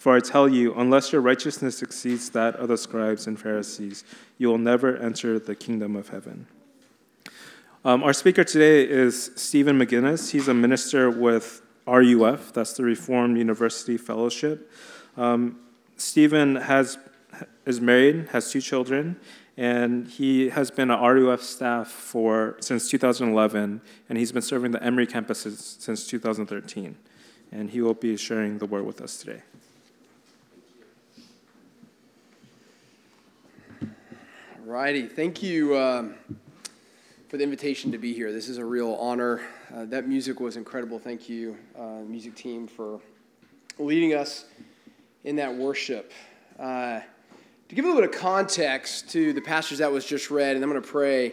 For I tell you, unless your righteousness exceeds that of the scribes and Pharisees, you will never enter the kingdom of heaven. Um, our speaker today is Stephen McGinnis. He's a minister with RUF, that's the Reformed University Fellowship. Um, Stephen has, is married, has two children, and he has been a RUF staff for since 2011, and he's been serving the Emory campuses since 2013. And he will be sharing the word with us today. Righty, thank you um, for the invitation to be here. This is a real honor. Uh, that music was incredible. Thank you, uh, music team, for leading us in that worship. Uh, to give a little bit of context to the passage that was just read, and I'm going to pray.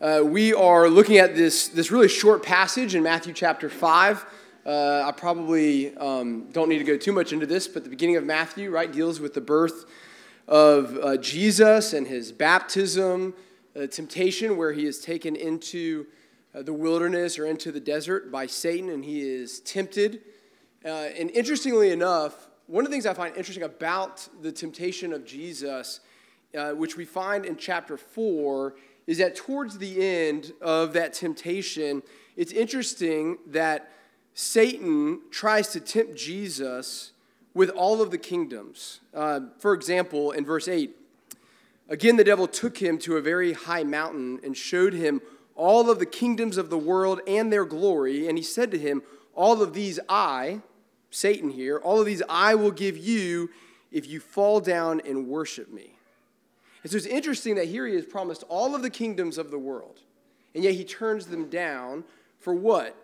Uh, we are looking at this, this really short passage in Matthew chapter 5. Uh, I probably um, don't need to go too much into this, but the beginning of Matthew, right, deals with the birth of uh, Jesus and his baptism, uh, temptation, where he is taken into uh, the wilderness or into the desert by Satan and he is tempted. Uh, and interestingly enough, one of the things I find interesting about the temptation of Jesus, uh, which we find in chapter 4, is that towards the end of that temptation, it's interesting that Satan tries to tempt Jesus with all of the kingdoms. Uh, for example, in verse 8, again the devil took him to a very high mountain and showed him all of the kingdoms of the world and their glory. And he said to him, All of these I, Satan here, all of these I will give you if you fall down and worship me. And so it's interesting that here he is promised all of the kingdoms of the world, and yet he turns them down for what?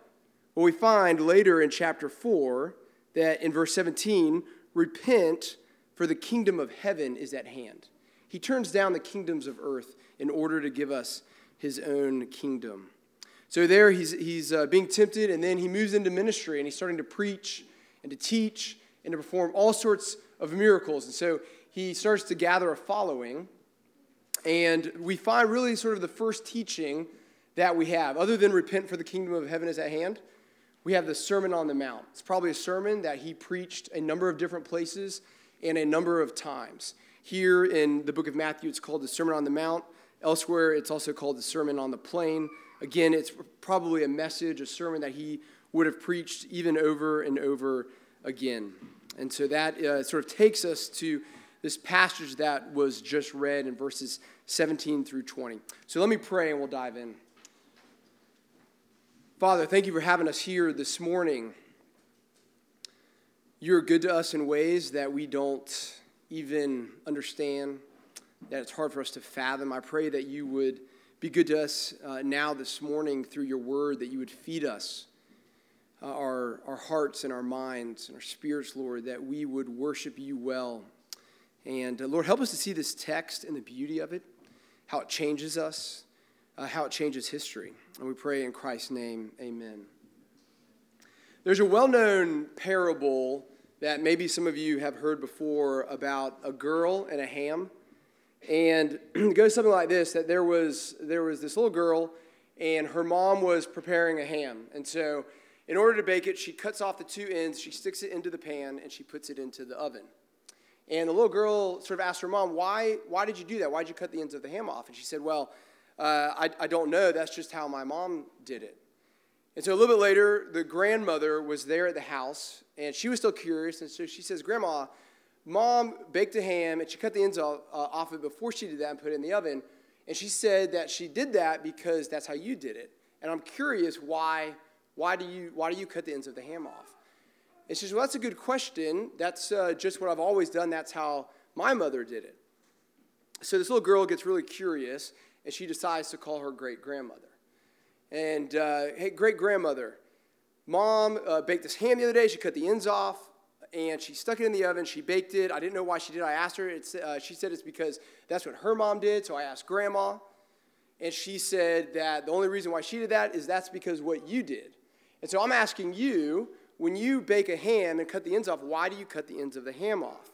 Well, we find later in chapter 4 that in verse 17, repent, for the kingdom of heaven is at hand. He turns down the kingdoms of earth in order to give us his own kingdom. So there he's, he's uh, being tempted, and then he moves into ministry, and he's starting to preach and to teach and to perform all sorts of miracles. And so he starts to gather a following, and we find really sort of the first teaching that we have, other than repent, for the kingdom of heaven is at hand we have the Sermon on the Mount. It's probably a sermon that he preached a number of different places and a number of times. Here in the book of Matthew, it's called the Sermon on the Mount. Elsewhere, it's also called the Sermon on the Plain. Again, it's probably a message, a sermon that he would have preached even over and over again. And so that uh, sort of takes us to this passage that was just read in verses 17 through 20. So let me pray and we'll dive in. Father, thank you for having us here this morning. You're good to us in ways that we don't even understand, that it's hard for us to fathom. I pray that you would be good to us uh, now this morning through your word, that you would feed us, uh, our, our hearts and our minds and our spirits, Lord, that we would worship you well. And uh, Lord, help us to see this text and the beauty of it, how it changes us, uh, how it changes history. And we pray in Christ's name, amen. There's a well known parable that maybe some of you have heard before about a girl and a ham. And it goes something like this that there was, there was this little girl, and her mom was preparing a ham. And so, in order to bake it, she cuts off the two ends, she sticks it into the pan, and she puts it into the oven. And the little girl sort of asked her mom, Why, why did you do that? Why did you cut the ends of the ham off? And she said, Well, uh, I, I don't know. That's just how my mom did it. And so a little bit later, the grandmother was there at the house, and she was still curious. And so she says, Grandma, mom baked a ham, and she cut the ends off, uh, off it before she did that and put it in the oven. And she said that she did that because that's how you did it. And I'm curious why, why, do, you, why do you cut the ends of the ham off? And she says, Well, that's a good question. That's uh, just what I've always done. That's how my mother did it. So this little girl gets really curious and she decides to call her great grandmother. And uh, hey, great grandmother, mom uh, baked this ham the other day. She cut the ends off and she stuck it in the oven. She baked it. I didn't know why she did. I asked her. Uh, she said it's because that's what her mom did. So I asked grandma. And she said that the only reason why she did that is that's because what you did. And so I'm asking you, when you bake a ham and cut the ends off, why do you cut the ends of the ham off?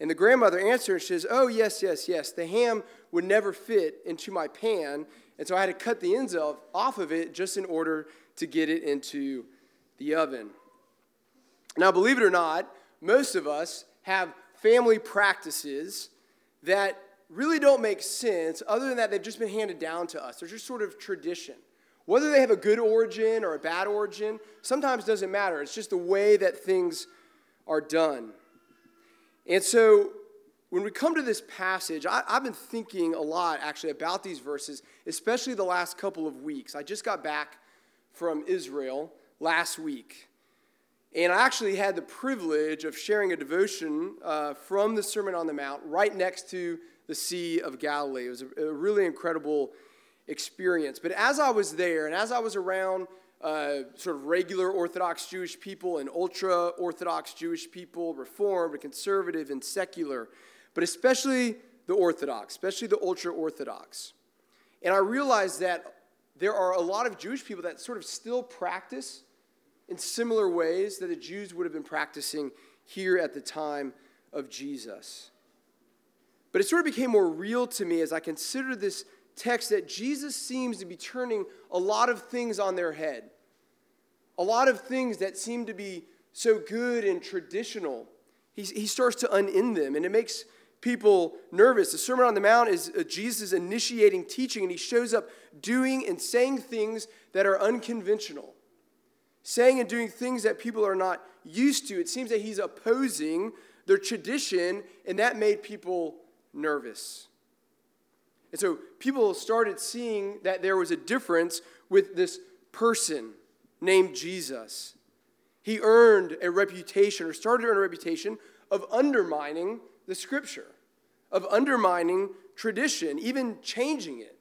And the grandmother answered and says, Oh, yes, yes, yes. The ham would never fit into my pan. And so I had to cut the ends of, off of it just in order to get it into the oven. Now, believe it or not, most of us have family practices that really don't make sense, other than that, they've just been handed down to us. They're just sort of tradition. Whether they have a good origin or a bad origin, sometimes doesn't matter. It's just the way that things are done. And so when we come to this passage, I, have been thinking a lot actually about these verses, especially the last couple of weeks. I just got back from Israel last week. And I actually had the privilege of sharing a devotion uh, from the Sermon on the Mount right next to the Sea of Galilee. It was a, a really incredible experience. But as I was there and as I was around uh, sort of regular Orthodox Jewish people and ultra Orthodox Jewish people, Reformed and conservative and secular, but especially the Orthodox, especially the ultra Orthodox. And I realized that there are a lot of Jewish people that sort of still practice in similar ways that the Jews would have been practicing here at the time of Jesus. But it sort of became more real to me as I considered this text that Jesus seems to be turning a lot of things on their head. A lot of things that seem to be so good and traditional. He, he starts to unend them, and it makes people nervous. The Sermon on the Mount is uh, Jesus initiating teaching, and he shows up doing and saying things that are unconventional, saying and doing things that people are not used to. It seems that he's opposing their tradition, and that made people nervous. And so people started seeing that there was a difference with this person named Jesus. He earned a reputation, or started to earn a reputation, of undermining the scripture, of undermining tradition, even changing it.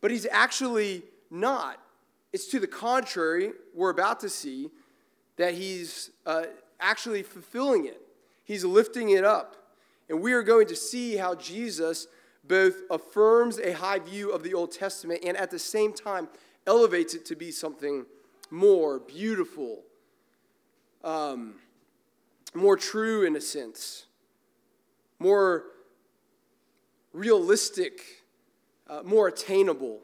But he's actually not. It's to the contrary, we're about to see that he's uh, actually fulfilling it, he's lifting it up. And we are going to see how Jesus both affirms a high view of the Old Testament and at the same time elevates it to be something more beautiful, um, more true in a sense, more realistic, uh, more attainable.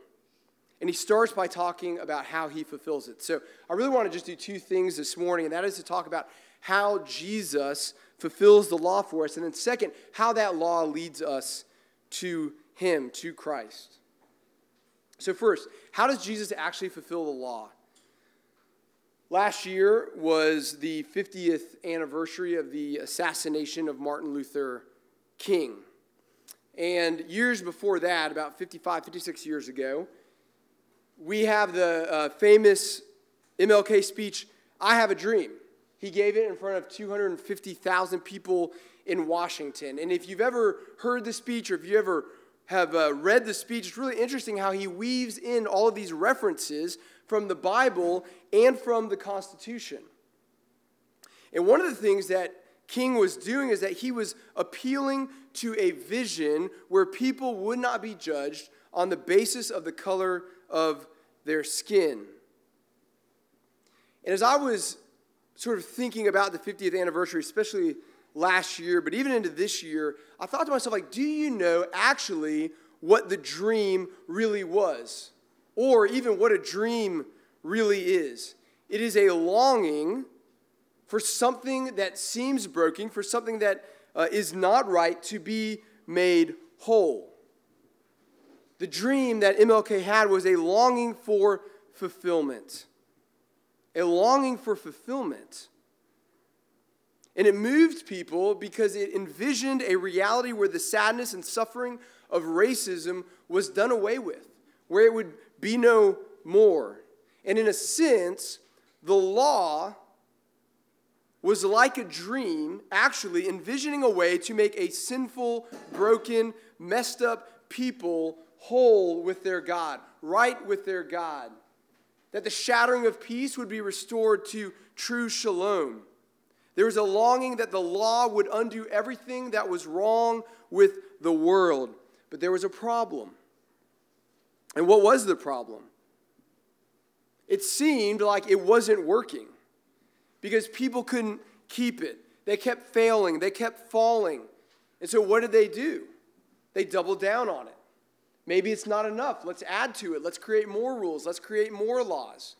And he starts by talking about how he fulfills it. So I really want to just do two things this morning, and that is to talk about how Jesus fulfills the law for us, and then second, how that law leads us to Him, to Christ. So, first, how does Jesus actually fulfill the law? Last year was the 50th anniversary of the assassination of Martin Luther King. And years before that, about 55, 56 years ago, we have the uh, famous MLK speech, I Have a Dream. He gave it in front of 250,000 people in Washington. And if you've ever heard the speech or if you ever have uh, read the speech, it's really interesting how he weaves in all of these references from the Bible and from the Constitution. And one of the things that King was doing is that he was appealing to a vision where people would not be judged on the basis of the color of their skin. And as I was sort of thinking about the 50th anniversary, especially last year, but even into this year, I thought to myself, like, do you know actually what the dream really was? Or even what a dream really is? It is a longing for something that seems broken, for something that uh, is not right to be made whole. The dream that MLK had was a longing for fulfillment. A longing for fulfillment. And it moved people because it envisioned a reality where the sadness and suffering of racism was done away with, where it would be no more. And in a sense, the law was like a dream, actually envisioning a way to make a sinful, broken, messed up people whole with their God, right with their God. That the shattering of peace would be restored to true shalom. There was a longing that the law would undo everything that was wrong with the world. But there was a problem. And what was the problem? It seemed like it wasn't working because people couldn't keep it. They kept failing, they kept falling. And so, what did they do? They doubled down on it. Maybe it's not enough. Let's add to it. Let's create more rules. Let's create more laws.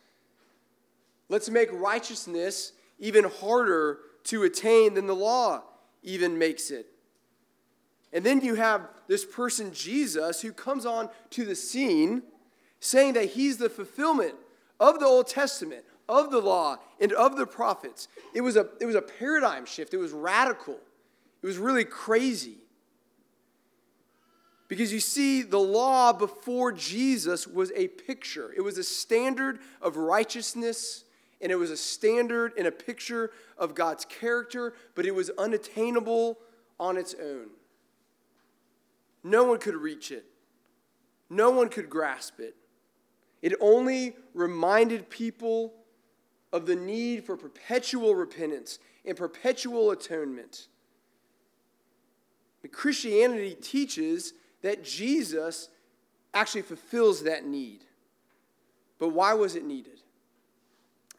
Let's make righteousness even harder to attain than the law even makes it. And then you have this person, Jesus, who comes on to the scene saying that he's the fulfillment of the Old Testament, of the law, and of the prophets. It was a, it was a paradigm shift, it was radical, it was really crazy. Because you see, the law before Jesus was a picture, it was a standard of righteousness, and it was a standard and a picture of God's character, but it was unattainable on its own. No one could reach it, no one could grasp it. It only reminded people of the need for perpetual repentance and perpetual atonement. Christianity teaches that Jesus actually fulfills that need. But why was it needed?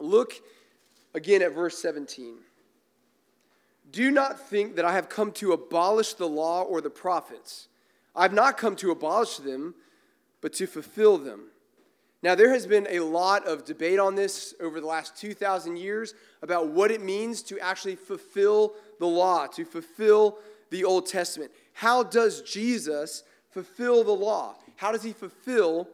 Look again at verse 17. Do not think that I have come to abolish the law or the prophets. I have not come to abolish them, but to fulfill them. Now, there has been a lot of debate on this over the last 2,000 years about what it means to actually fulfill the law, to fulfill the Old Testament. How does Jesus fulfill the law? How does he fulfill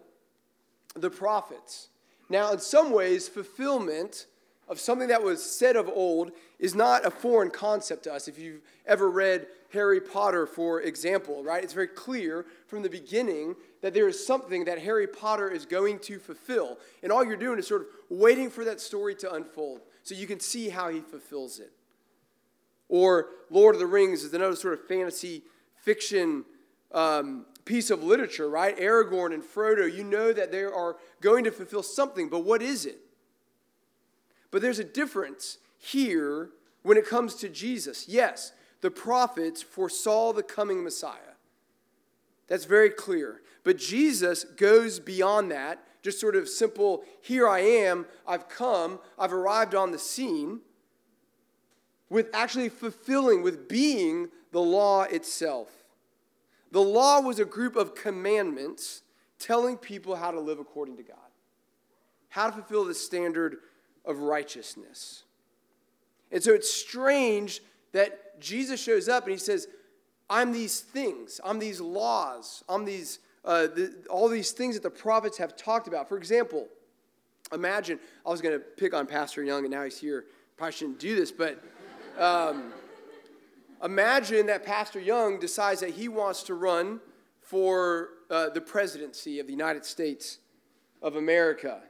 the prophets? Now, in some ways, fulfillment of something that was said of old is not a foreign concept to us. If you've ever read Harry Potter, for example, right, it's very clear from the beginning that there is something that Harry Potter is going to fulfill. And all you're doing is sort of waiting for that story to unfold so you can see how he fulfills it. Or Lord of the Rings is another sort of fantasy fiction um, piece of literature, right? Aragorn and Frodo, you know that they are going to fulfill something, but what is it? But there's a difference here when it comes to Jesus. Yes, the prophets foresaw the coming Messiah. That's very clear. But Jesus goes beyond that, just sort of simple, here I am, I've come, I've arrived on the scene, with actually fulfilling, with being the law itself. The law was a group of commandments telling people how to live according to God, how to fulfill the standard of righteousness. And so it's strange that Jesus shows up and he says, I'm these things, I'm these laws, I'm these, uh, the, all these things that the prophets have talked about. For example, imagine, I was going to pick on Pastor Young and now he's here. Probably shouldn't do this, but um, imagine that Pastor Young decides that he wants to run for uh, the presidency of the United States of America.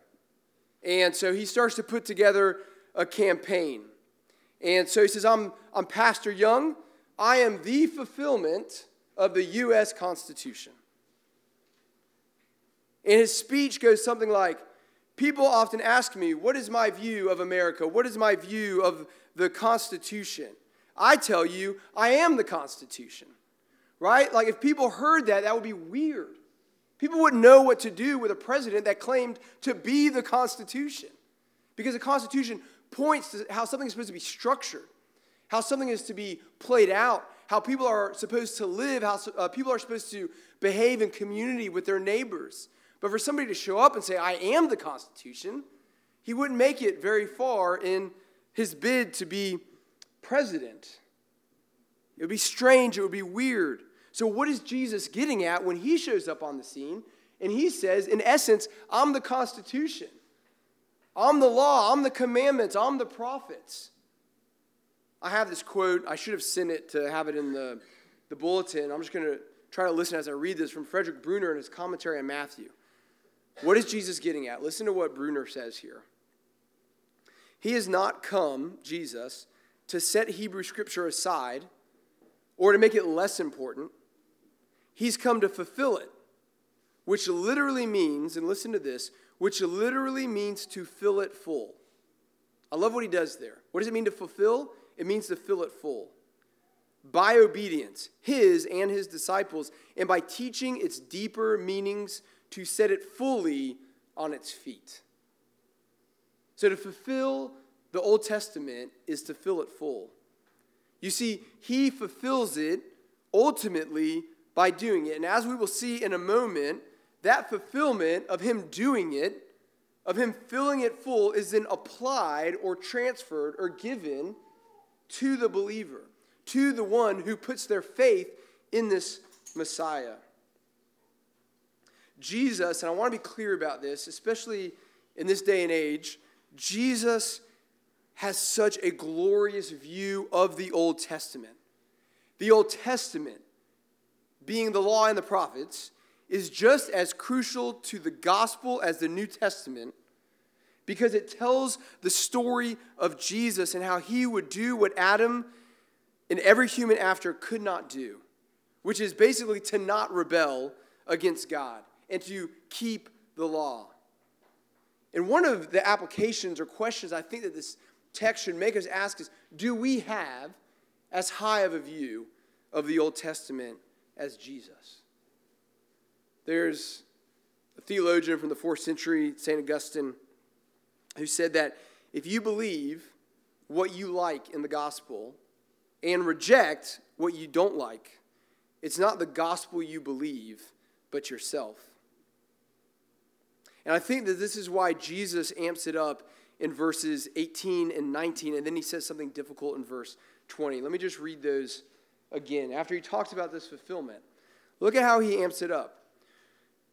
And so he starts to put together a campaign. And so he says, I'm, I'm Pastor Young. I am the fulfillment of the U.S. Constitution. And his speech goes something like People often ask me, What is my view of America? What is my view of the Constitution? I tell you, I am the Constitution. Right? Like, if people heard that, that would be weird. People wouldn't know what to do with a president that claimed to be the Constitution. Because the Constitution points to how something is supposed to be structured how something is to be played out, how people are supposed to live, how uh, people are supposed to behave in community with their neighbors. But for somebody to show up and say, I am the Constitution, he wouldn't make it very far in his bid to be president. It would be strange, it would be weird. So, what is Jesus getting at when he shows up on the scene? And he says, in essence, I'm the Constitution. I'm the law. I'm the commandments. I'm the prophets. I have this quote. I should have sent it to have it in the, the bulletin. I'm just going to try to listen as I read this from Frederick Bruner in his commentary on Matthew. What is Jesus getting at? Listen to what Bruner says here. He has not come, Jesus, to set Hebrew scripture aside or to make it less important. He's come to fulfill it, which literally means, and listen to this, which literally means to fill it full. I love what he does there. What does it mean to fulfill? It means to fill it full. By obedience, his and his disciples, and by teaching its deeper meanings to set it fully on its feet. So, to fulfill the Old Testament is to fill it full. You see, he fulfills it ultimately by doing it. And as we will see in a moment, that fulfillment of him doing it, of him filling it full, is then applied or transferred or given to the believer, to the one who puts their faith in this Messiah. Jesus, and I want to be clear about this, especially in this day and age, Jesus has such a glorious view of the Old Testament. The Old Testament, being the law and the prophets, is just as crucial to the gospel as the New Testament because it tells the story of Jesus and how he would do what Adam and every human after could not do, which is basically to not rebel against God and to keep the law. And one of the applications or questions I think that this text should make us ask is do we have as high of a view of the Old Testament as Jesus? There's a theologian from the fourth century, St. Augustine, who said that if you believe what you like in the gospel and reject what you don't like, it's not the gospel you believe, but yourself. And I think that this is why Jesus amps it up in verses 18 and 19, and then he says something difficult in verse 20. Let me just read those again. After he talks about this fulfillment, look at how he amps it up.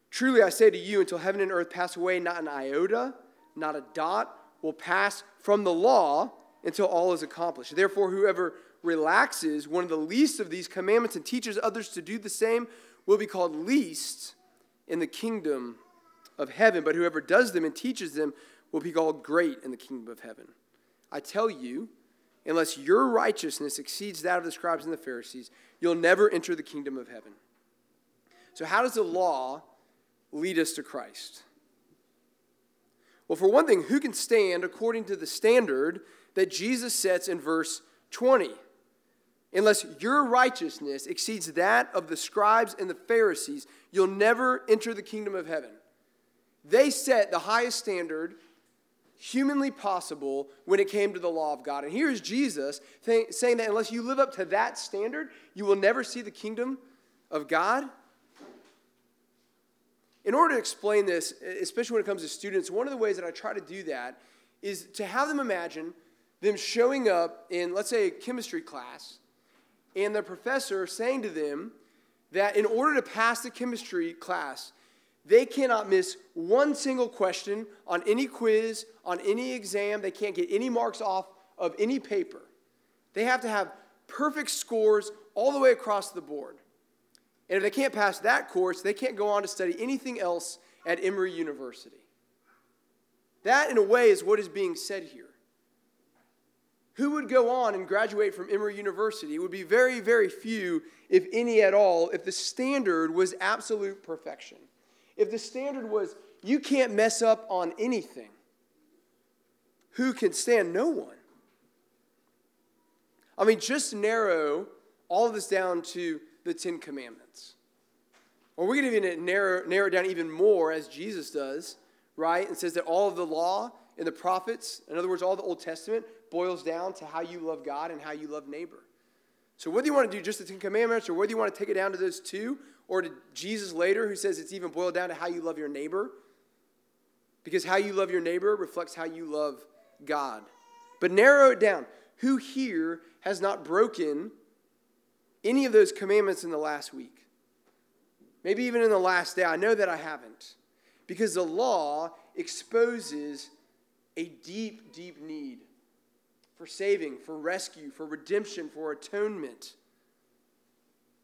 Truly I say to you, until heaven and earth pass away, not an iota, not a dot will pass from the law until all is accomplished. Therefore, whoever relaxes one of the least of these commandments and teaches others to do the same will be called least in the kingdom of heaven. But whoever does them and teaches them will be called great in the kingdom of heaven. I tell you, unless your righteousness exceeds that of the scribes and the Pharisees, you'll never enter the kingdom of heaven. So, how does the law lead us to Christ? Well, for one thing, who can stand according to the standard that Jesus sets in verse 20? Unless your righteousness exceeds that of the scribes and the Pharisees, you'll never enter the kingdom of heaven. They set the highest standard humanly possible when it came to the law of God. And here's Jesus saying that unless you live up to that standard, you will never see the kingdom of God. In order to explain this, especially when it comes to students, one of the ways that I try to do that is to have them imagine them showing up in, let's say, a chemistry class, and the professor saying to them that in order to pass the chemistry class, they cannot miss one single question on any quiz, on any exam. They can't get any marks off of any paper. They have to have perfect scores all the way across the board. And if they can't pass that course, they can't go on to study anything else at Emory University. That, in a way, is what is being said here. Who would go on and graduate from Emory University? It would be very, very few, if any at all, if the standard was absolute perfection. If the standard was you can't mess up on anything, who can stand? No one. I mean, just narrow all of this down to the Ten Commandments. Or going to even narrow, narrow it down even more as Jesus does, right? And says that all of the law and the prophets, in other words, all the Old Testament, boils down to how you love God and how you love neighbor. So whether you want to do just the Ten Commandments or whether you want to take it down to those two, or to Jesus later who says it's even boiled down to how you love your neighbor, because how you love your neighbor reflects how you love God. But narrow it down. Who here has not broken any of those commandments in the last week. Maybe even in the last day. I know that I haven't. Because the law exposes a deep, deep need for saving, for rescue, for redemption, for atonement.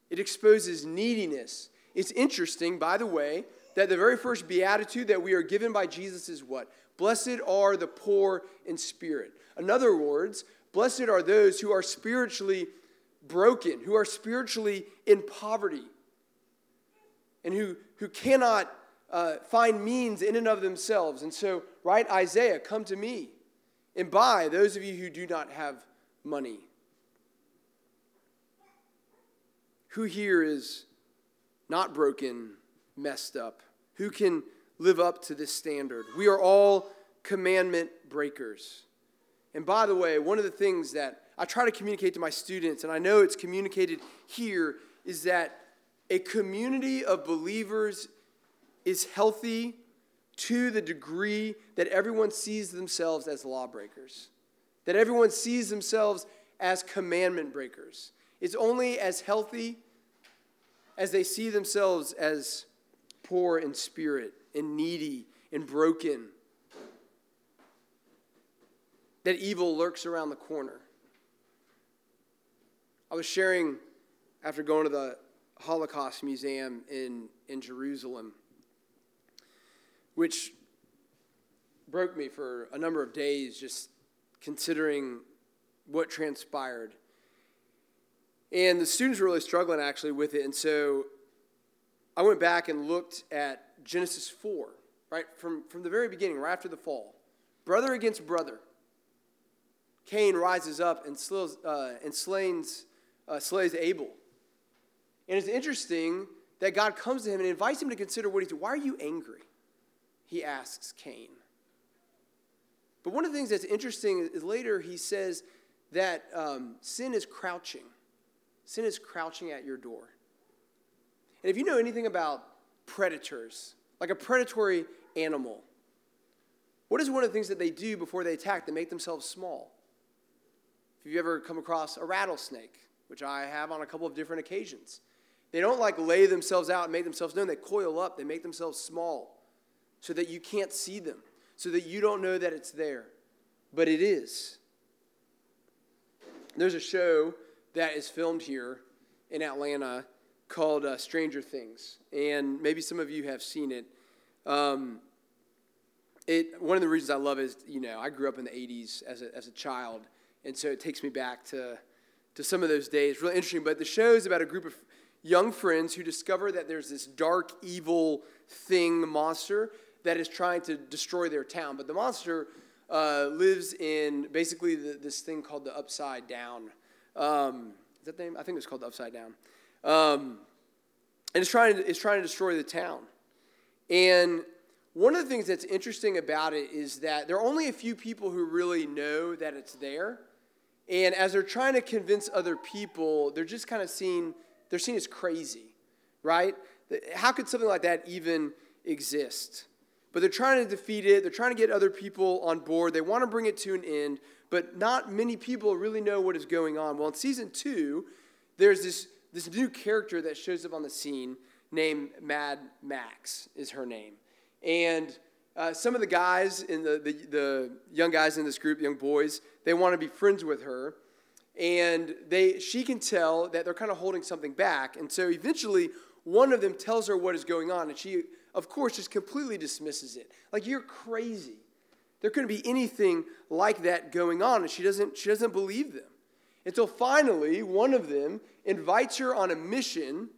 It exposes neediness. It's interesting, by the way, that the very first beatitude that we are given by Jesus is what? Blessed are the poor in spirit. In other words, blessed are those who are spiritually broken, who are spiritually in poverty, and who, who cannot uh, find means in and of themselves. And so, right, Isaiah, come to me and buy, those of you who do not have money. Who here is not broken, messed up? who can live up to this standard. We are all commandment breakers. And by the way, one of the things that I try to communicate to my students, and I know it's communicated here, is that a community of believers is healthy to the degree that everyone sees themselves as lawbreakers, that everyone sees themselves as commandment breakers. It's only as healthy as they see themselves as poor in spirit and needy and broken, that evil lurks around the corner. I was sharing after going to the Holocaust Museum in, in Jerusalem, which broke me for a number of days just considering what transpired. And the students were really struggling actually with it. And so I went back and looked at Genesis 4, right? From, from the very beginning, right after the fall. Brother against brother. Cain rises up and, slays, uh, and slays, uh, slays Abel. And it's interesting that God comes to him and invites him to consider what he's doing. Why are you angry? He asks Cain. But one of the things that's interesting is later he says that um, sin is crouching. Sin is crouching at your door. And if you know anything about predators, like a predatory animal, what is one of the things that they do before they attack? They make themselves small. If you've ever come across a rattlesnake, which I have on a couple of different occasions, they don't like lay themselves out and make themselves known. They coil up, they make themselves small so that you can't see them, so that you don't know that it's there. But it is. There's a show that is filmed here in Atlanta called uh, Stranger Things, and maybe some of you have seen it. Um, it. One of the reasons I love it is, you know, I grew up in the 80s as a, as a child, and so it takes me back to, to some of those days. Really interesting, but the show is about a group of young friends who discover that there's this dark, evil thing, monster, that is trying to destroy their town. But the monster uh, lives in basically the, this thing called the Upside Down. Um, is that name? I think it's called the Upside Down. Um, and it's trying, to, it's trying to destroy the town. And one of the things that's interesting about it is that there are only a few people who really know that it's there. And as they're trying to convince other people, they're just kind of seen, they're seen as crazy, right? How could something like that even exist? But they're trying to defeat it. They're trying to get other people on board. They want to bring it to an end, but not many people really know what is going on. Well, in season two, there's this, this new character that shows up on the scene named Mad Max, is her name. And uh, some of the guys in the, the, the young guys in this group, young boys, they want to be friends with her. And they, she can tell that they're kind of holding something back. And so eventually, one of them tells her what is going on, and she of course, just completely dismisses it. Like, you're crazy. There couldn't be anything like that going on, and she doesn't, she doesn't believe them. Until finally, one of them invites her on a mission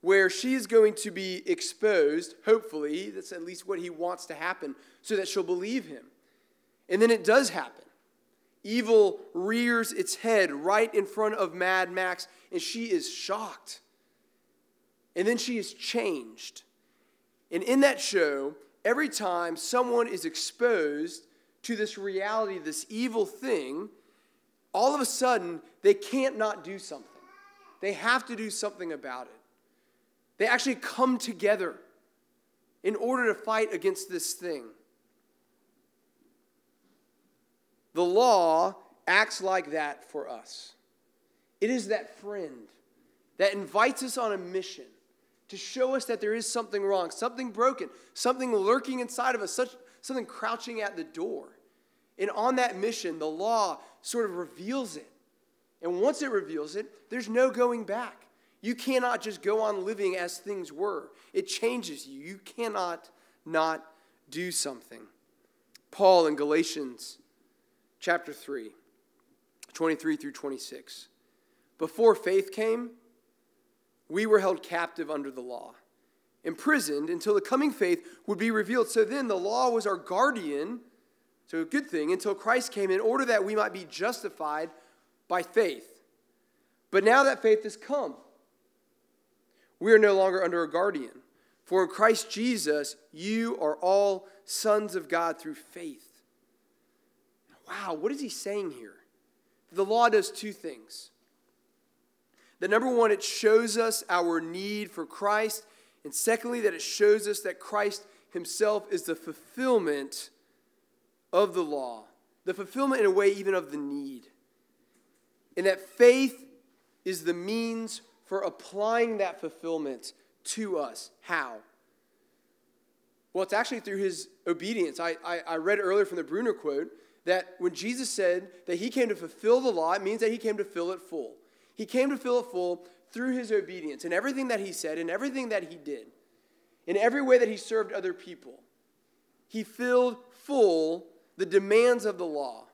where she is going to be exposed, hopefully, that's at least what he wants to happen, so that she'll believe him. And then it does happen. Evil rears its head right in front of Mad Max, and she is shocked. And then she is changed. And in that show, every time someone is exposed to this reality, this evil thing, all of a sudden they can't not do something. They have to do something about it. They actually come together in order to fight against this thing. The law acts like that for us. It is that friend that invites us on a mission to show us that there is something wrong, something broken, something lurking inside of us, such, something crouching at the door. And on that mission, the law sort of reveals it. And once it reveals it, there's no going back. You cannot just go on living as things were. It changes you. You cannot not do something. Paul in Galatians chapter 3, 23 through 26. Before faith came, we were held captive under the law, imprisoned until the coming faith would be revealed. So then the law was our guardian, so a good thing, until Christ came in order that we might be justified by faith. But now that faith has come, we are no longer under a guardian. For in Christ Jesus, you are all sons of God through faith. Wow, what is he saying here? The law does two things. That number one, it shows us our need for Christ. And secondly, that it shows us that Christ himself is the fulfillment of the law, the fulfillment in a way even of the need. And that faith is the means for applying that fulfillment to us. How? Well, it's actually through his obedience. I, I, I, read earlier from the Bruner quote that when Jesus said that he came to fulfill the law, it means that he came to fill it full. He came to fill it full through his obedience in everything that he said, in everything that he did, in every way that he served other people. He filled full the demands of the law.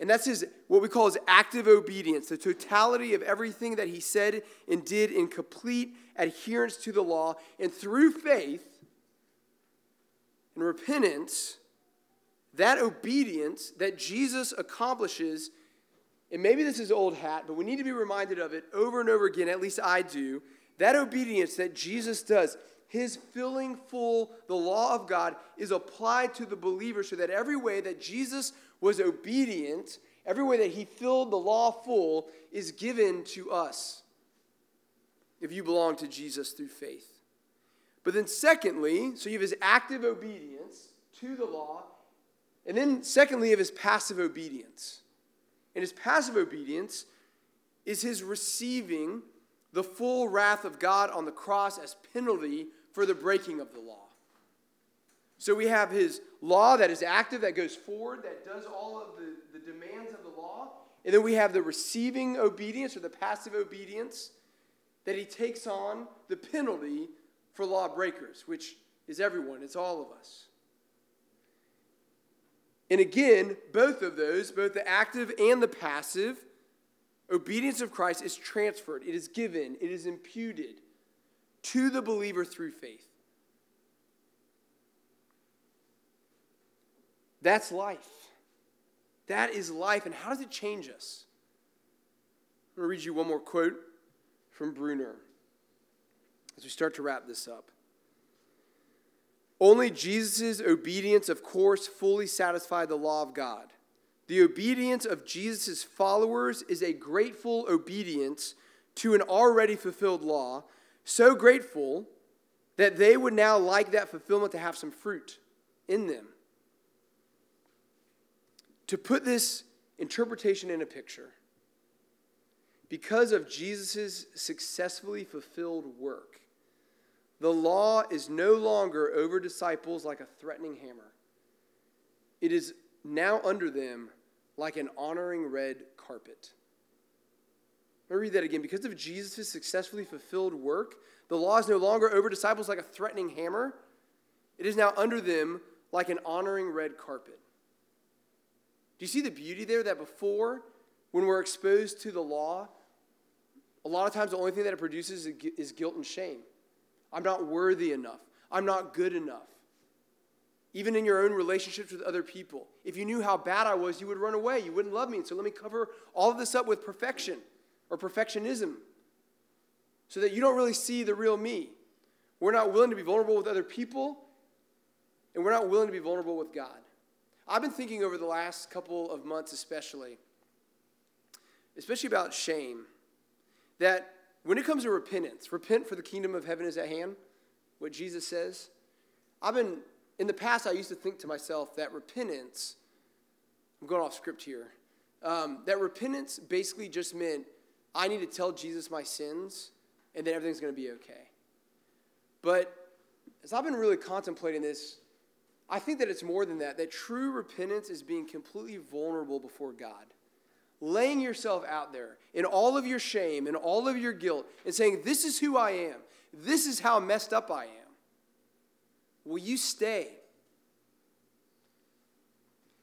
And that's his what we call his active obedience, the totality of everything that he said and did in complete adherence to the law. And through faith and repentance, that obedience that Jesus accomplishes, and maybe this is old hat, but we need to be reminded of it over and over again, at least I do. That obedience that Jesus does, his filling full the law of God, is applied to the believer so that every way that Jesus was obedient, every way that he filled the law full, is given to us if you belong to Jesus through faith. But then, secondly, so you have his active obedience to the law, and then, secondly, of his passive obedience. And his passive obedience is his receiving the full wrath of God on the cross as penalty for the breaking of the law. So we have his law that is active, that goes forward, that does all of the, the demands of the law. And then we have the receiving obedience or the passive obedience that he takes on the penalty for lawbreakers, which is everyone, it's all of us. And again, both of those, both the active and the passive, obedience of Christ is transferred, it is given, it is imputed to the believer through faith. That's life. That is life. And how does it change us? I'm going to read you one more quote from Bruner as we start to wrap this up. Only Jesus' obedience, of course, fully satisfied the law of God. The obedience of Jesus' followers is a grateful obedience to an already fulfilled law, so grateful that they would now like that fulfillment to have some fruit in them. To put this interpretation in a picture, because of Jesus' successfully fulfilled work, the law is no longer over disciples like a threatening hammer. It is now under them like an honoring red carpet. Let me read that again. Because of Jesus' successfully fulfilled work, the law is no longer over disciples like a threatening hammer. It is now under them like an honoring red carpet. Do you see the beauty there that before, when we're exposed to the law, a lot of times the only thing that it produces is guilt and shame. I'm not worthy enough. I'm not good enough. Even in your own relationships with other people. If you knew how bad I was, you would run away. You wouldn't love me. And so let me cover all of this up with perfection or perfectionism so that you don't really see the real me. We're not willing to be vulnerable with other people, and we're not willing to be vulnerable with God. I've been thinking over the last couple of months, especially, especially about shame that when it comes to repentance, repent for the kingdom of heaven is at hand, what Jesus says. I've been, in the past, I used to think to myself that repentance, I'm going off script here, um, that repentance basically just meant I need to tell Jesus my sins and then everything's going to be okay. But as I've been really contemplating this, I think that it's more than that, that true repentance is being completely vulnerable before God laying yourself out there in all of your shame and all of your guilt and saying, This is who I am. This is how messed up I am. Will you stay?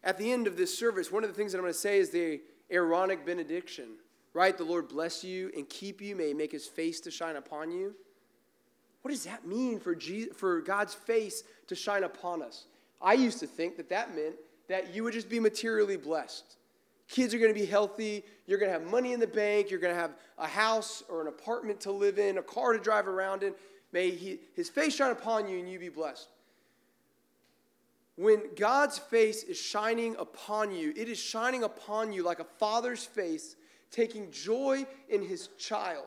At the end of this service, one of the things that I'm going to say is the Aaronic benediction, right? The Lord bless you and keep you, may make his face to shine upon you. What does that mean for, Jesus, for God's face to shine upon us? I used to think that that meant that you would just be materially blessed Kids are going to be healthy. You're going to have money in the bank. You're going to have a house or an apartment to live in, a car to drive around in. May he, his face shine upon you and you be blessed. When God's face is shining upon you, it is shining upon you like a father's face, taking joy in his child.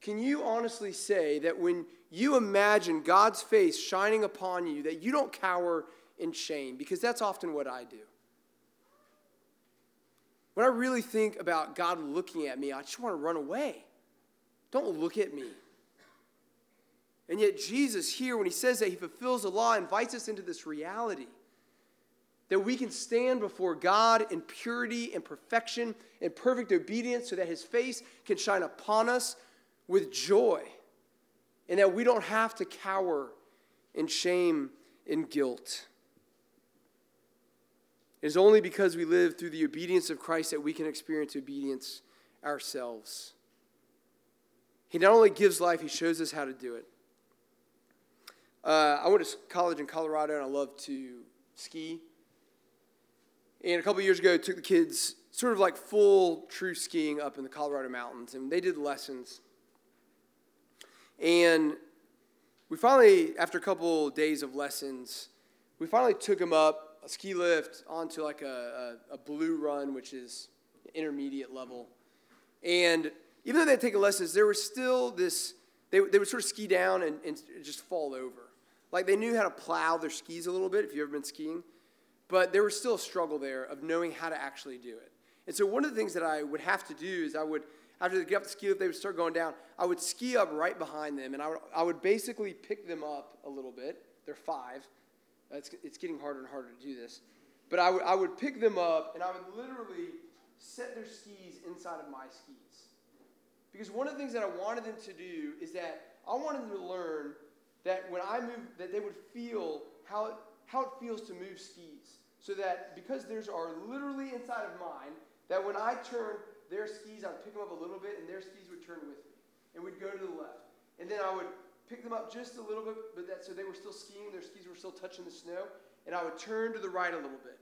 Can you honestly say that when you imagine God's face shining upon you, that you don't cower in shame? Because that's often what I do. When I really think about God looking at me, I just want to run away. Don't look at me. And yet, Jesus here, when he says that he fulfills the law, invites us into this reality that we can stand before God in purity and perfection and perfect obedience so that his face can shine upon us with joy and that we don't have to cower in shame and guilt. It is only because we live through the obedience of Christ that we can experience obedience ourselves. He not only gives life, he shows us how to do it. Uh, I went to college in Colorado and I love to ski. And a couple years ago, I took the kids sort of like full true skiing up in the Colorado mountains, and they did lessons. And we finally, after a couple days of lessons, we finally took them up a ski lift onto like a, a, a blue run, which is intermediate level. And even though they'd taken lessons, there was still this, they, they would sort of ski down and, and just fall over. Like they knew how to plow their skis a little bit, if you've ever been skiing, but there was still a struggle there of knowing how to actually do it. And so one of the things that I would have to do is I would, after they get up the ski lift, they would start going down, I would ski up right behind them, and I would, I would basically pick them up a little bit. They're five. Uh, it's, it's getting harder and harder to do this. But I would, I would pick them up, and I would literally set their skis inside of my skis. Because one of the things that I wanted them to do is that I wanted them to learn that when I move, that they would feel how it, how it feels to move skis. So that because theirs are literally inside of mine, that when I turn their skis, I would pick them up a little bit, and their skis would turn with me. And we'd go to the left. And then I would pick them up just a little bit, but that so they were still skiing, their skis were still touching the snow. And I would turn to the right a little bit.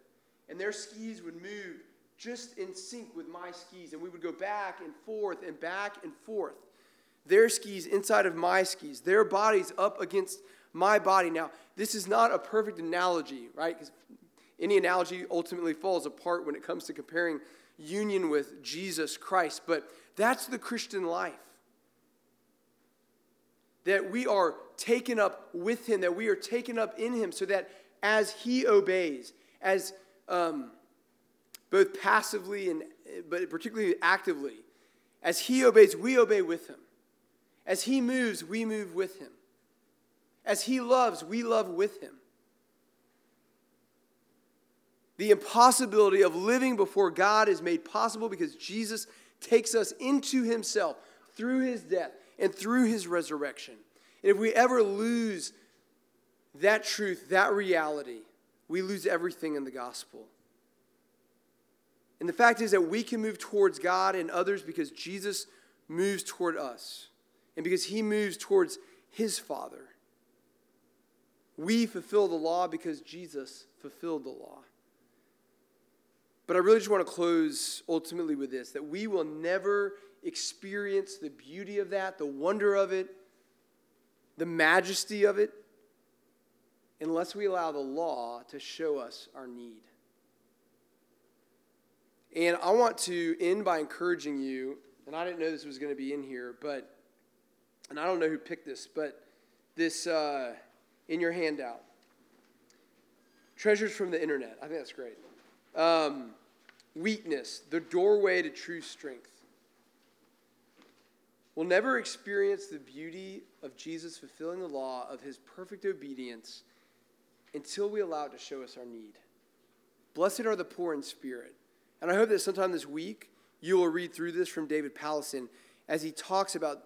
And their skis would move just in sync with my skis. And we would go back and forth and back and forth their skis inside of my skis, their bodies up against my body. Now, this is not a perfect analogy, right? Because any analogy ultimately falls apart when it comes to comparing union with Jesus Christ. But that's the Christian life. That we are taken up with Him, that we are taken up in Him, so that as He obeys, as um, both passively and but particularly actively, as He obeys, we obey with Him. As he moves, we move with him. As he loves, we love with him. The impossibility of living before God is made possible because Jesus takes us into himself through his death and through his resurrection. And if we ever lose that truth, that reality, we lose everything in the gospel. And the fact is that we can move towards God and others because Jesus moves toward us and because he moves towards his Father. We fulfill the law because Jesus fulfilled the law. But I really just want to close ultimately with this that we will never experience the beauty of that, the wonder of it, the majesty of it, unless we allow the law to show us our need. And I want to end by encouraging you, and I didn't know this was going to be in here, but and I don't know who picked this, but this uh, in your handout treasures from the internet. I think that's great. Um, weakness, the doorway to true strength. We'll never experience the beauty of Jesus fulfilling the law of his perfect obedience until we allow it to show us our need. Blessed are the poor in spirit. And I hope that sometime this week you will read through this from David Powlison as he talks about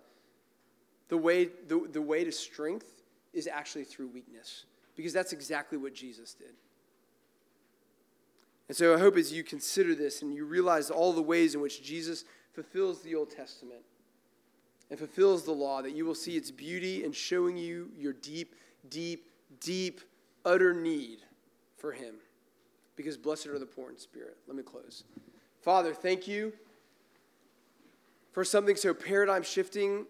the way, the, the way to strength is actually through weakness, because that's exactly what Jesus did. And so I hope as you consider this and you realize all the ways in which Jesus fulfills the Old Testament and fulfills the law, that you will see its beauty in showing you your deep, deep, deep, utter need for Him. Because blessed are the poor in spirit. Let me close. Father, thank you for something so paradigm shifting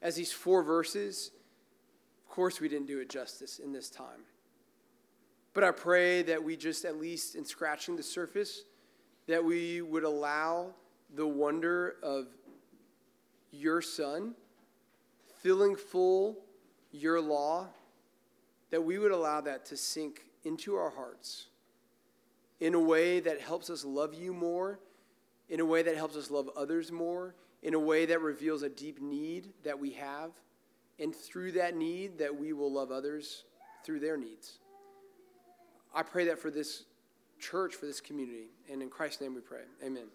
as these four verses, of course, we didn't do it justice in this time. But I pray that we just, at least in scratching the surface, that we would allow the wonder of your Son filling full your law, that we would allow that to sink into our hearts in a way that helps us love you more, in a way that helps us love others more, in a way that reveals a deep need that we have, and through that need, that we will love others through their needs. I pray that for this church, for this community, and in Christ's name we pray. Amen.